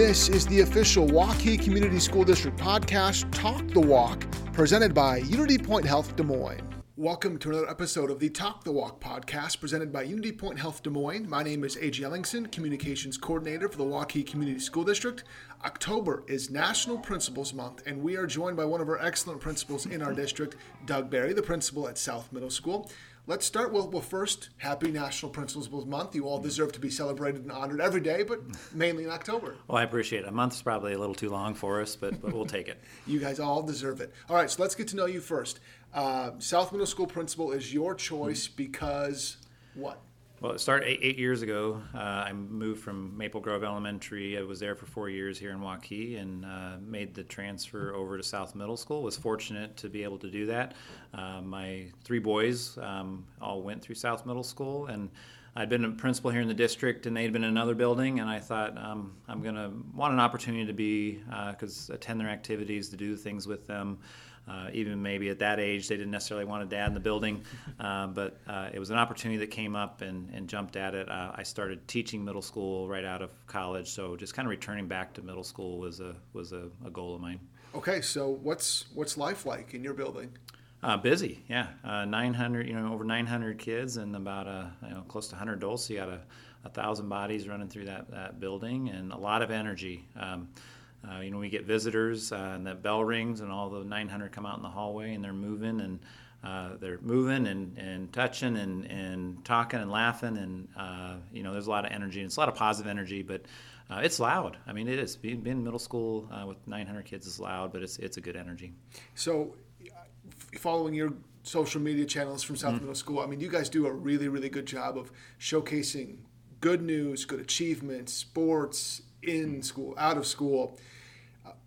This is the official Waukee Community School District podcast, Talk the Walk, presented by Unity Point Health Des Moines. Welcome to another episode of the Talk the Walk podcast presented by Unity Point Health Des Moines. My name is A.J. Ellingson, Communications Coordinator for the Waukee Community School District. October is National Principals Month, and we are joined by one of our excellent principals in our district, Doug Barry, the principal at South Middle School. Let's start with, well, first, happy National Principals Month. You all deserve to be celebrated and honored every day, but mainly in October. Well, I appreciate it. A month's probably a little too long for us, but, but we'll take it. you guys all deserve it. All right, so let's get to know you first. Uh, South Middle School principal is your choice because what? Well, it started eight, eight years ago. Uh, I moved from Maple Grove Elementary. I was there for four years here in Waukee and uh, made the transfer over to South Middle School. Was fortunate to be able to do that. Uh, my three boys um, all went through South Middle School, and I'd been a principal here in the district, and they'd been in another building. And I thought um, I'm going to want an opportunity to be because uh, attend their activities, to do things with them. Uh, even maybe at that age, they didn't necessarily want a dad in the building, uh, but uh, it was an opportunity that came up and, and jumped at it. Uh, I started teaching middle school right out of college, so just kind of returning back to middle school was a was a, a goal of mine. Okay, so what's what's life like in your building? Uh, busy, yeah. Uh, 900, you know, over 900 kids and about a, you know, close to 100 adults. So you got a, a thousand bodies running through that, that building and a lot of energy. Um, uh, you know, we get visitors uh, and that bell rings and all the 900 come out in the hallway and they're moving and uh, they're moving and, and touching and, and talking and laughing and uh, you know there's a lot of energy and it's a lot of positive energy but uh, it's loud. I mean it is. Being, being middle school uh, with 900 kids is loud but it's it's a good energy. So following your social media channels from South mm-hmm. Middle School I mean you guys do a really really good job of showcasing good news good achievements sports in school out of school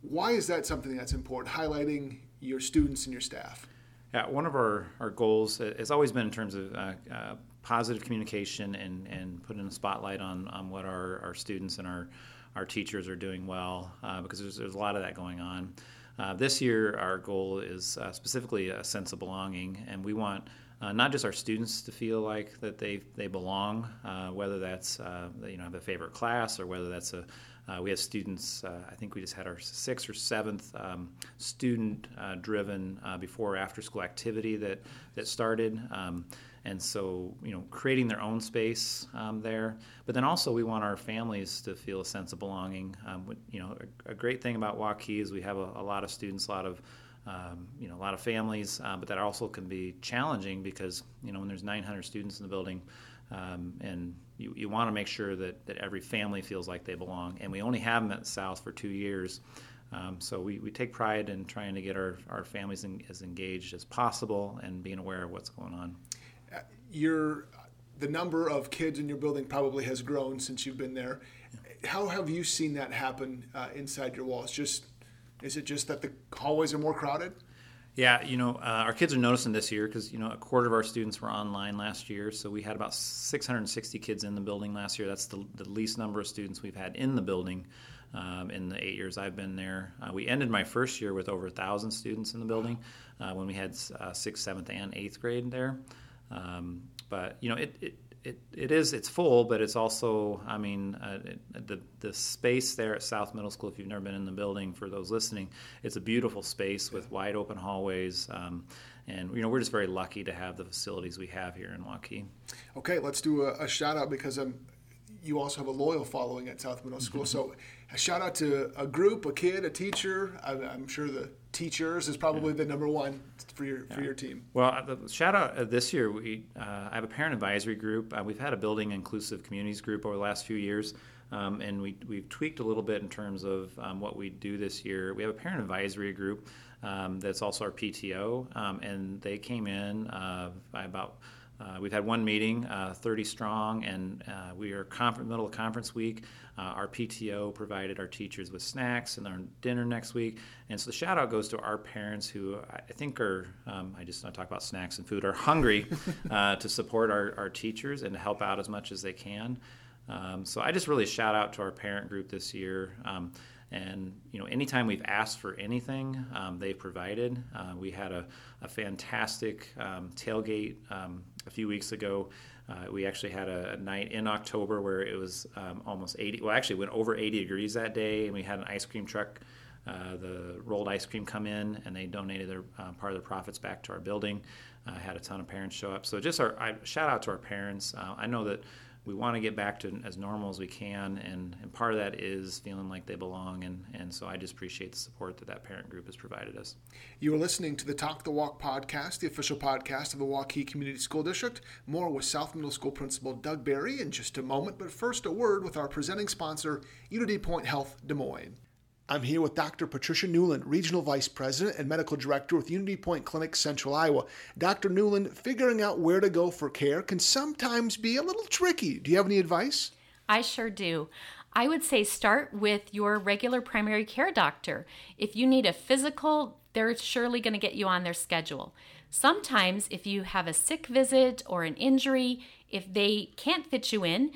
why is that something that's important, highlighting your students and your staff? Yeah, one of our, our goals has always been in terms of uh, uh, positive communication and, and putting a spotlight on, on what our, our students and our, our teachers are doing well, uh, because there's, there's a lot of that going on. Uh, this year, our goal is uh, specifically a sense of belonging, and we want uh, not just our students to feel like that they they belong, uh, whether that's uh, you know have a favorite class or whether that's a uh, we have students. Uh, I think we just had our sixth or seventh um, student-driven uh, before or after-school activity that that started. Um, and so, you know, creating their own space um, there. But then also, we want our families to feel a sense of belonging. Um, you know, a, a, great thing about Waukee is we have a, a lot of students, a lot of um, you know, a lot of families, uh, but that also can be challenging because, you know, when there's 900 students in the building, um, and you, you want to make sure that, that every family feels like they belong. And we only have them at South for two years. Um, so we, we take pride in trying to get our, our families in, as engaged as possible and being aware of what's going on. Uh, your, the number of kids in your building probably has grown since you've been there. How have you seen that happen uh, inside your walls? Just is it just that the hallways are more crowded? Yeah, you know, uh, our kids are noticing this year because you know a quarter of our students were online last year, so we had about 660 kids in the building last year. That's the, the least number of students we've had in the building um, in the eight years I've been there. Uh, we ended my first year with over a thousand students in the building uh, when we had uh, sixth, seventh, and eighth grade there. Um, but you know, it, it it, it is it's full, but it's also I mean uh, it, the the space there at South Middle School. If you've never been in the building, for those listening, it's a beautiful space with wide open hallways. Um, and you know we're just very lucky to have the facilities we have here in Waukee. Okay, let's do a, a shout out because I'm you also have a loyal following at South Middle School. so, a shout out to a group, a kid, a teacher. I'm, I'm sure the teachers is probably yeah. the number one for your yeah. for your team. Well, uh, the shout out uh, this year. We uh, I have a parent advisory group. Uh, we've had a building inclusive communities group over the last few years. Um, and we, we've tweaked a little bit in terms of um, what we do this year. We have a parent advisory group um, that's also our PTO, um, and they came in uh, by about uh, we've had one meeting, uh, 30 strong, and uh, we are conference, middle of conference week. Uh, our PTO provided our teachers with snacks and our dinner next week. And so the shout out goes to our parents who I think are, um, I just want to talk about snacks and food, are hungry uh, to support our, our teachers and to help out as much as they can. Um, so I just really shout out to our parent group this year. Um, and you know, anytime we've asked for anything, um, they've provided. Uh, we had a, a fantastic um, tailgate um, a few weeks ago. Uh, we actually had a, a, night in October where it was um, almost 80. Well, actually, went over 80 degrees that day, and we had an ice cream truck. Uh, the rolled ice cream come in and they donated their uh, part of their profits back to our building. Uh, had a ton of parents show up. So just our I, shout out to our parents. Uh, I know that we want to get back to as normal as we can, and, and part of that is feeling like they belong, and, and so I just appreciate the support that that parent group has provided us. You are listening to the Talk the Walk podcast, the official podcast of the Waukee Community School District. More with South Middle School Principal Doug Barry in just a moment, but first a word with our presenting sponsor, Unity Point Health Des Moines. I'm here with Dr. Patricia Newland, Regional Vice President and Medical Director with Unity Point Clinic, Central Iowa. Dr. Newland, figuring out where to go for care can sometimes be a little tricky. Do you have any advice? I sure do. I would say start with your regular primary care doctor. If you need a physical, they're surely going to get you on their schedule. Sometimes, if you have a sick visit or an injury, if they can't fit you in,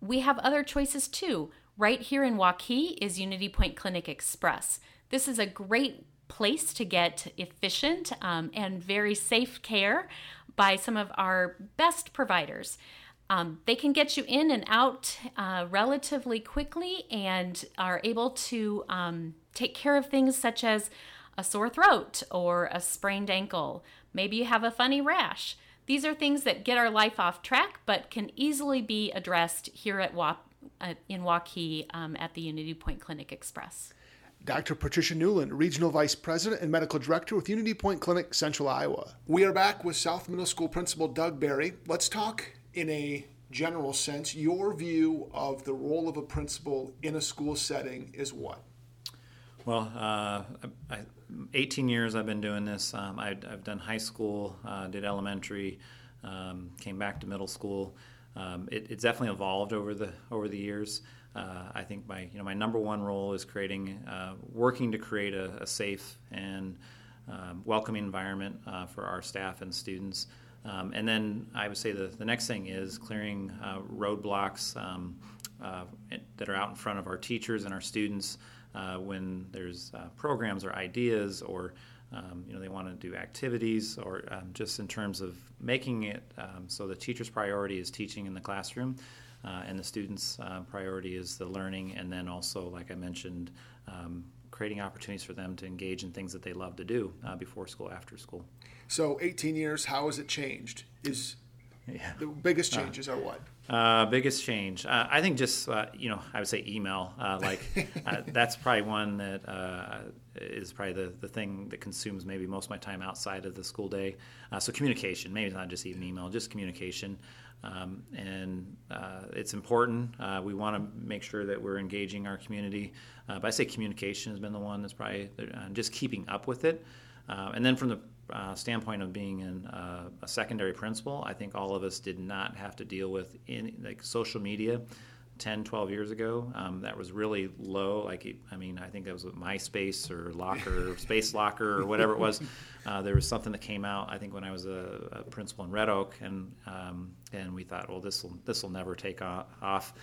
we have other choices too. Right here in Waukee is Unity Point Clinic Express. This is a great place to get efficient um, and very safe care by some of our best providers. Um, they can get you in and out uh, relatively quickly and are able to um, take care of things such as a sore throat or a sprained ankle. Maybe you have a funny rash. These are things that get our life off track but can easily be addressed here at WAP uh, in Waukee um, at the Unity Point Clinic Express. Dr. Patricia Newland, Regional Vice President and Medical Director with Unity Point Clinic, Central Iowa. We are back with South Middle School Principal Doug Barry. Let's talk in a general sense. Your view of the role of a principal in a school setting is what? Well, uh, I, 18 years I've been doing this. Um, I, have done high school, uh, did elementary, um, came back to middle school. Um, it, it's definitely evolved over the over the years. Uh, I think my you know my number one role is creating, uh, working to create a, a safe and um, welcoming environment uh, for our staff and students. Um, and then I would say the, the next thing is clearing uh, roadblocks um, uh, that are out in front of our teachers and our students uh, when there's programs or ideas or um, you know, they want to do activities or um, just in terms of making it um, so the teacher's priority is teaching in the classroom uh, and the student's uh, priority is the learning and then also, like I mentioned, um, creating opportunities for them to engage in things that they love to do uh, before school, after school. So 18 years, how has it changed? Is yeah. the biggest uh, changes are what? Uh, biggest change, uh, I think, just uh, you know, I would say email. Uh, like uh, that's probably one that uh, is probably the, the thing that consumes maybe most of my time outside of the school day. so communication, maybe not just even email, just communication, um, and it's important. we want to make sure that we're engaging our community. but I say communication has been the one that's probably just keeping up with it. and then from the uh, standpoint of being in uh, a secondary principal, I think all of us did not have to deal with any, like social media 10, 12 years ago. Um, that was really low. Like, I mean, I think that was MySpace or Locker, Space Locker, or whatever it was. Uh, there was something that came out. I think when I was a, a principal in Red Oak, and um, and we thought, well, this will this will never take off,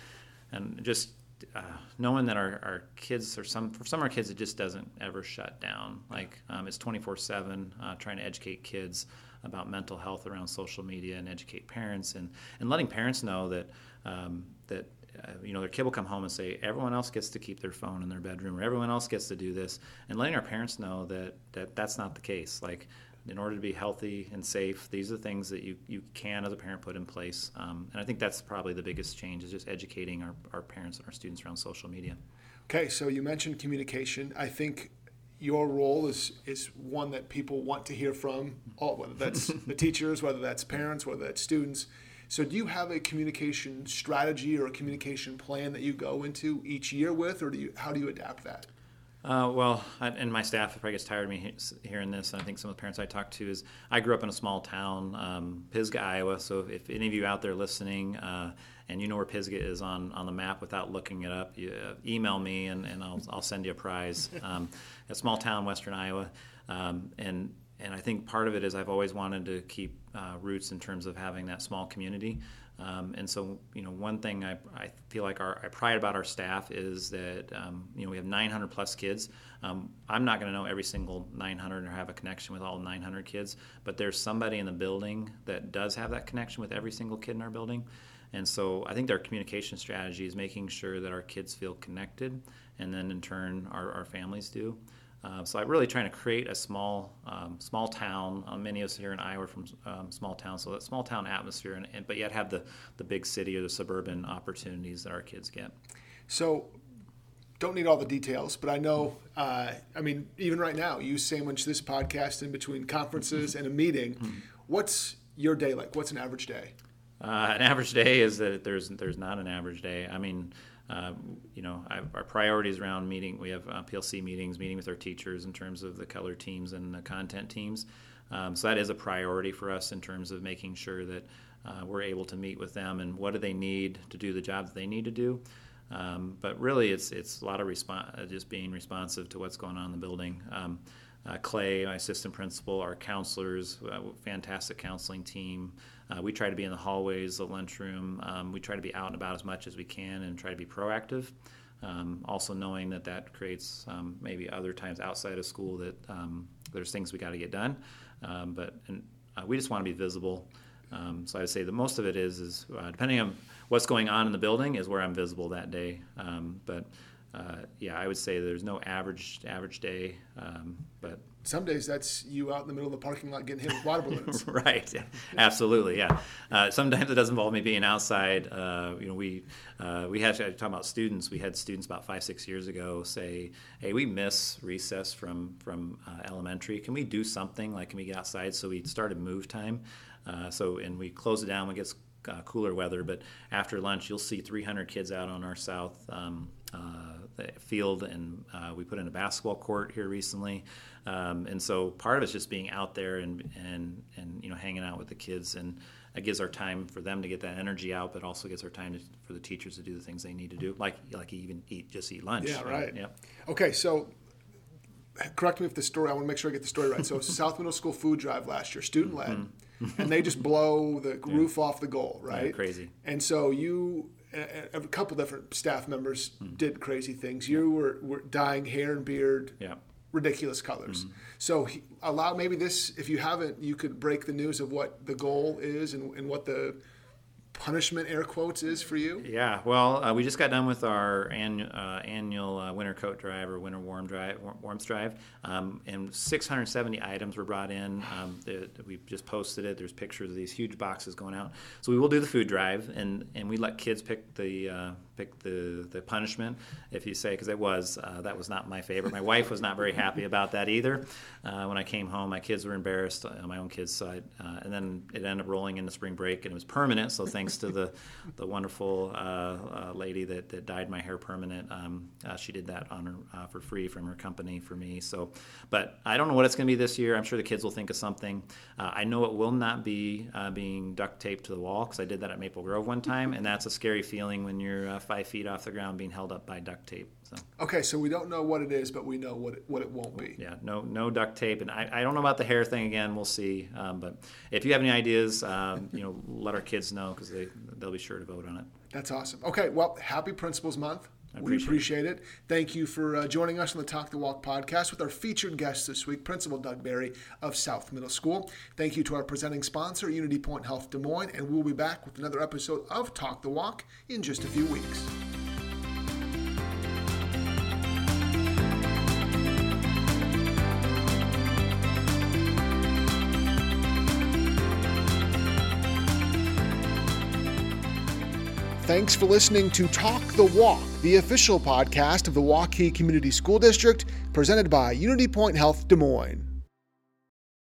and just uh, knowing that our, our kids or some for some of our kids it just doesn't ever shut down like um, it's 24 uh, 7 trying to educate kids about mental health around social media and educate parents and, and letting parents know that um, that uh, you know their kid will come home and say everyone else gets to keep their phone in their bedroom or everyone else gets to do this and letting our parents know that, that that's not the case like in order to be healthy and safe, these are the things that you, you can, as a parent, put in place. Um, and I think that's probably the biggest change is just educating our, our parents and our students around social media. Okay, so you mentioned communication. I think your role is is one that people want to hear from, all, whether that's the teachers, whether that's parents, whether that's students. So, do you have a communication strategy or a communication plan that you go into each year with, or do you how do you adapt that? Uh, well, I, and my staff probably gets tired of me hearing this. And I think some of the parents I talk to is I grew up in a small town, um, Pisgah, Iowa. So if, any of you out there listening uh, and you know where Pisgah is on, on the map without looking it up, you, uh, email me and, and I'll, I'll send you a prize. Um, a small town, Western Iowa, um, and and I think part of it is I've always wanted to keep uh, roots in terms of having that small community. Um, and so, you know, one thing I, I feel like our, I pride about our staff is that, um, you know, we have 900 plus kids. Um, I'm not going to know every single 900 or have a connection with all 900 kids, but there's somebody in the building that does have that connection with every single kid in our building. And so I think our communication strategy is making sure that our kids feel connected, and then in turn, our, our families do. Uh, so I'm really trying to create a small, um, small town. Uh, many of us here in Iowa are from um, small towns, so that small town atmosphere, and, and, but yet have the, the big city or the suburban opportunities that our kids get. So, don't need all the details, but I know. Uh, I mean, even right now, you sandwich this podcast in between conferences and a meeting. Mm-hmm. What's your day like? What's an average day? Uh, an average day is that there's there's not an average day. I mean, uh, you know, I, our priorities around meeting. We have uh, PLC meetings, meeting with our teachers in terms of the color teams and the content teams. Um, so that is a priority for us in terms of making sure that uh, we're able to meet with them and what do they need to do the job that they need to do. Um, but really, it's it's a lot of response, uh, just being responsive to what's going on in the building. Um, uh, Clay, my assistant principal, our counselors, uh, fantastic counseling team. Uh, we try to be in the hallways, the lunchroom. Um, we try to be out and about as much as we can and try to be proactive. Um, also knowing that that creates um, maybe other times outside of school that um, there's things we got to get done, um, but and, uh, we just want to be visible. Um, so I would say the most of it is is uh, depending on what's going on in the building is where I'm visible that day. but uh, yeah, I would say there's no average average day, um, but some days that's you out in the middle of the parking lot getting hit with water balloons. right. Yeah. Absolutely. Yeah. Uh, sometimes it does involve me being outside. Uh, you know, we uh, we had to talk about students. We had students about five six years ago say, "Hey, we miss recess from from uh, elementary. Can we do something? Like, can we get outside?" So we started move time. Uh, so and we close it down when it gets uh, cooler weather. But after lunch, you'll see 300 kids out on our south um, uh, field, and uh, we put in a basketball court here recently. Um, and so part of it's just being out there and and and you know hanging out with the kids, and it gives our time for them to get that energy out, but also gives our time to, for the teachers to do the things they need to do, like like even eat just eat lunch. Yeah, right. Yeah. Okay, so correct me if the story. I want to make sure I get the story right. So South Middle School food drive last year, student led. Mm-hmm and they just blow the yeah. roof off the goal, right? Yeah, crazy. And so you, a, couple different staff members mm. did crazy things. You were, were dyeing hair and beard. Yeah. Ridiculous colors. Mm-hmm. So he, allow maybe this. If you haven't, you could break the news of what the goal is and, and what the punishment air quotes is for you? Yeah, well, uh, we just got done with our annual, uh, annual uh, winter coat drive or winter warm drive, warmth drive, um, and 670 items were brought in. Um, we just posted it. There's pictures of these huge boxes going out. So we will do the food drive, and, and we let kids pick the uh, pick the, the punishment, if you say, because it was uh, that was not my favorite. My wife was not very happy about that either. Uh, when I came home, my kids were embarrassed, on my own kids. So I, and then it ended up rolling into spring break, and it was permanent. So thanks to the the wonderful uh, uh, lady that, that dyed my hair permanent. Um, uh, she did that on her, uh, for free from her company for me. So, but I don't know what it's going to be this year. I'm sure the kids will think of something. Uh, I know it will not be uh, being duct taped to the wall because I did that at Maple Grove one time, and that's a scary feeling when you're five feet off the ground being held up by duct tape. So. Okay, so we don't know what it is, but we know what it, what it won't be. Yeah, no no duct tape, and I, I don't know about the hair thing again. We'll see. Um, but if you have any ideas, um, you know, let our kids know because they they'll be sure to vote on it. That's awesome. Okay, well, happy Principals Month. Appreciate we appreciate it. it. Thank you for uh, joining us on the Talk the Walk podcast with our featured guest this week, Principal Doug Berry of South Middle School. Thank you to our presenting sponsor, Unity Point Health Des Moines, and we'll be back with another episode of Talk the Walk in just a few weeks. Thanks for listening to Talk the Walk, the official podcast of the Waukee Community School District, presented by Unity Point Health Des Moines.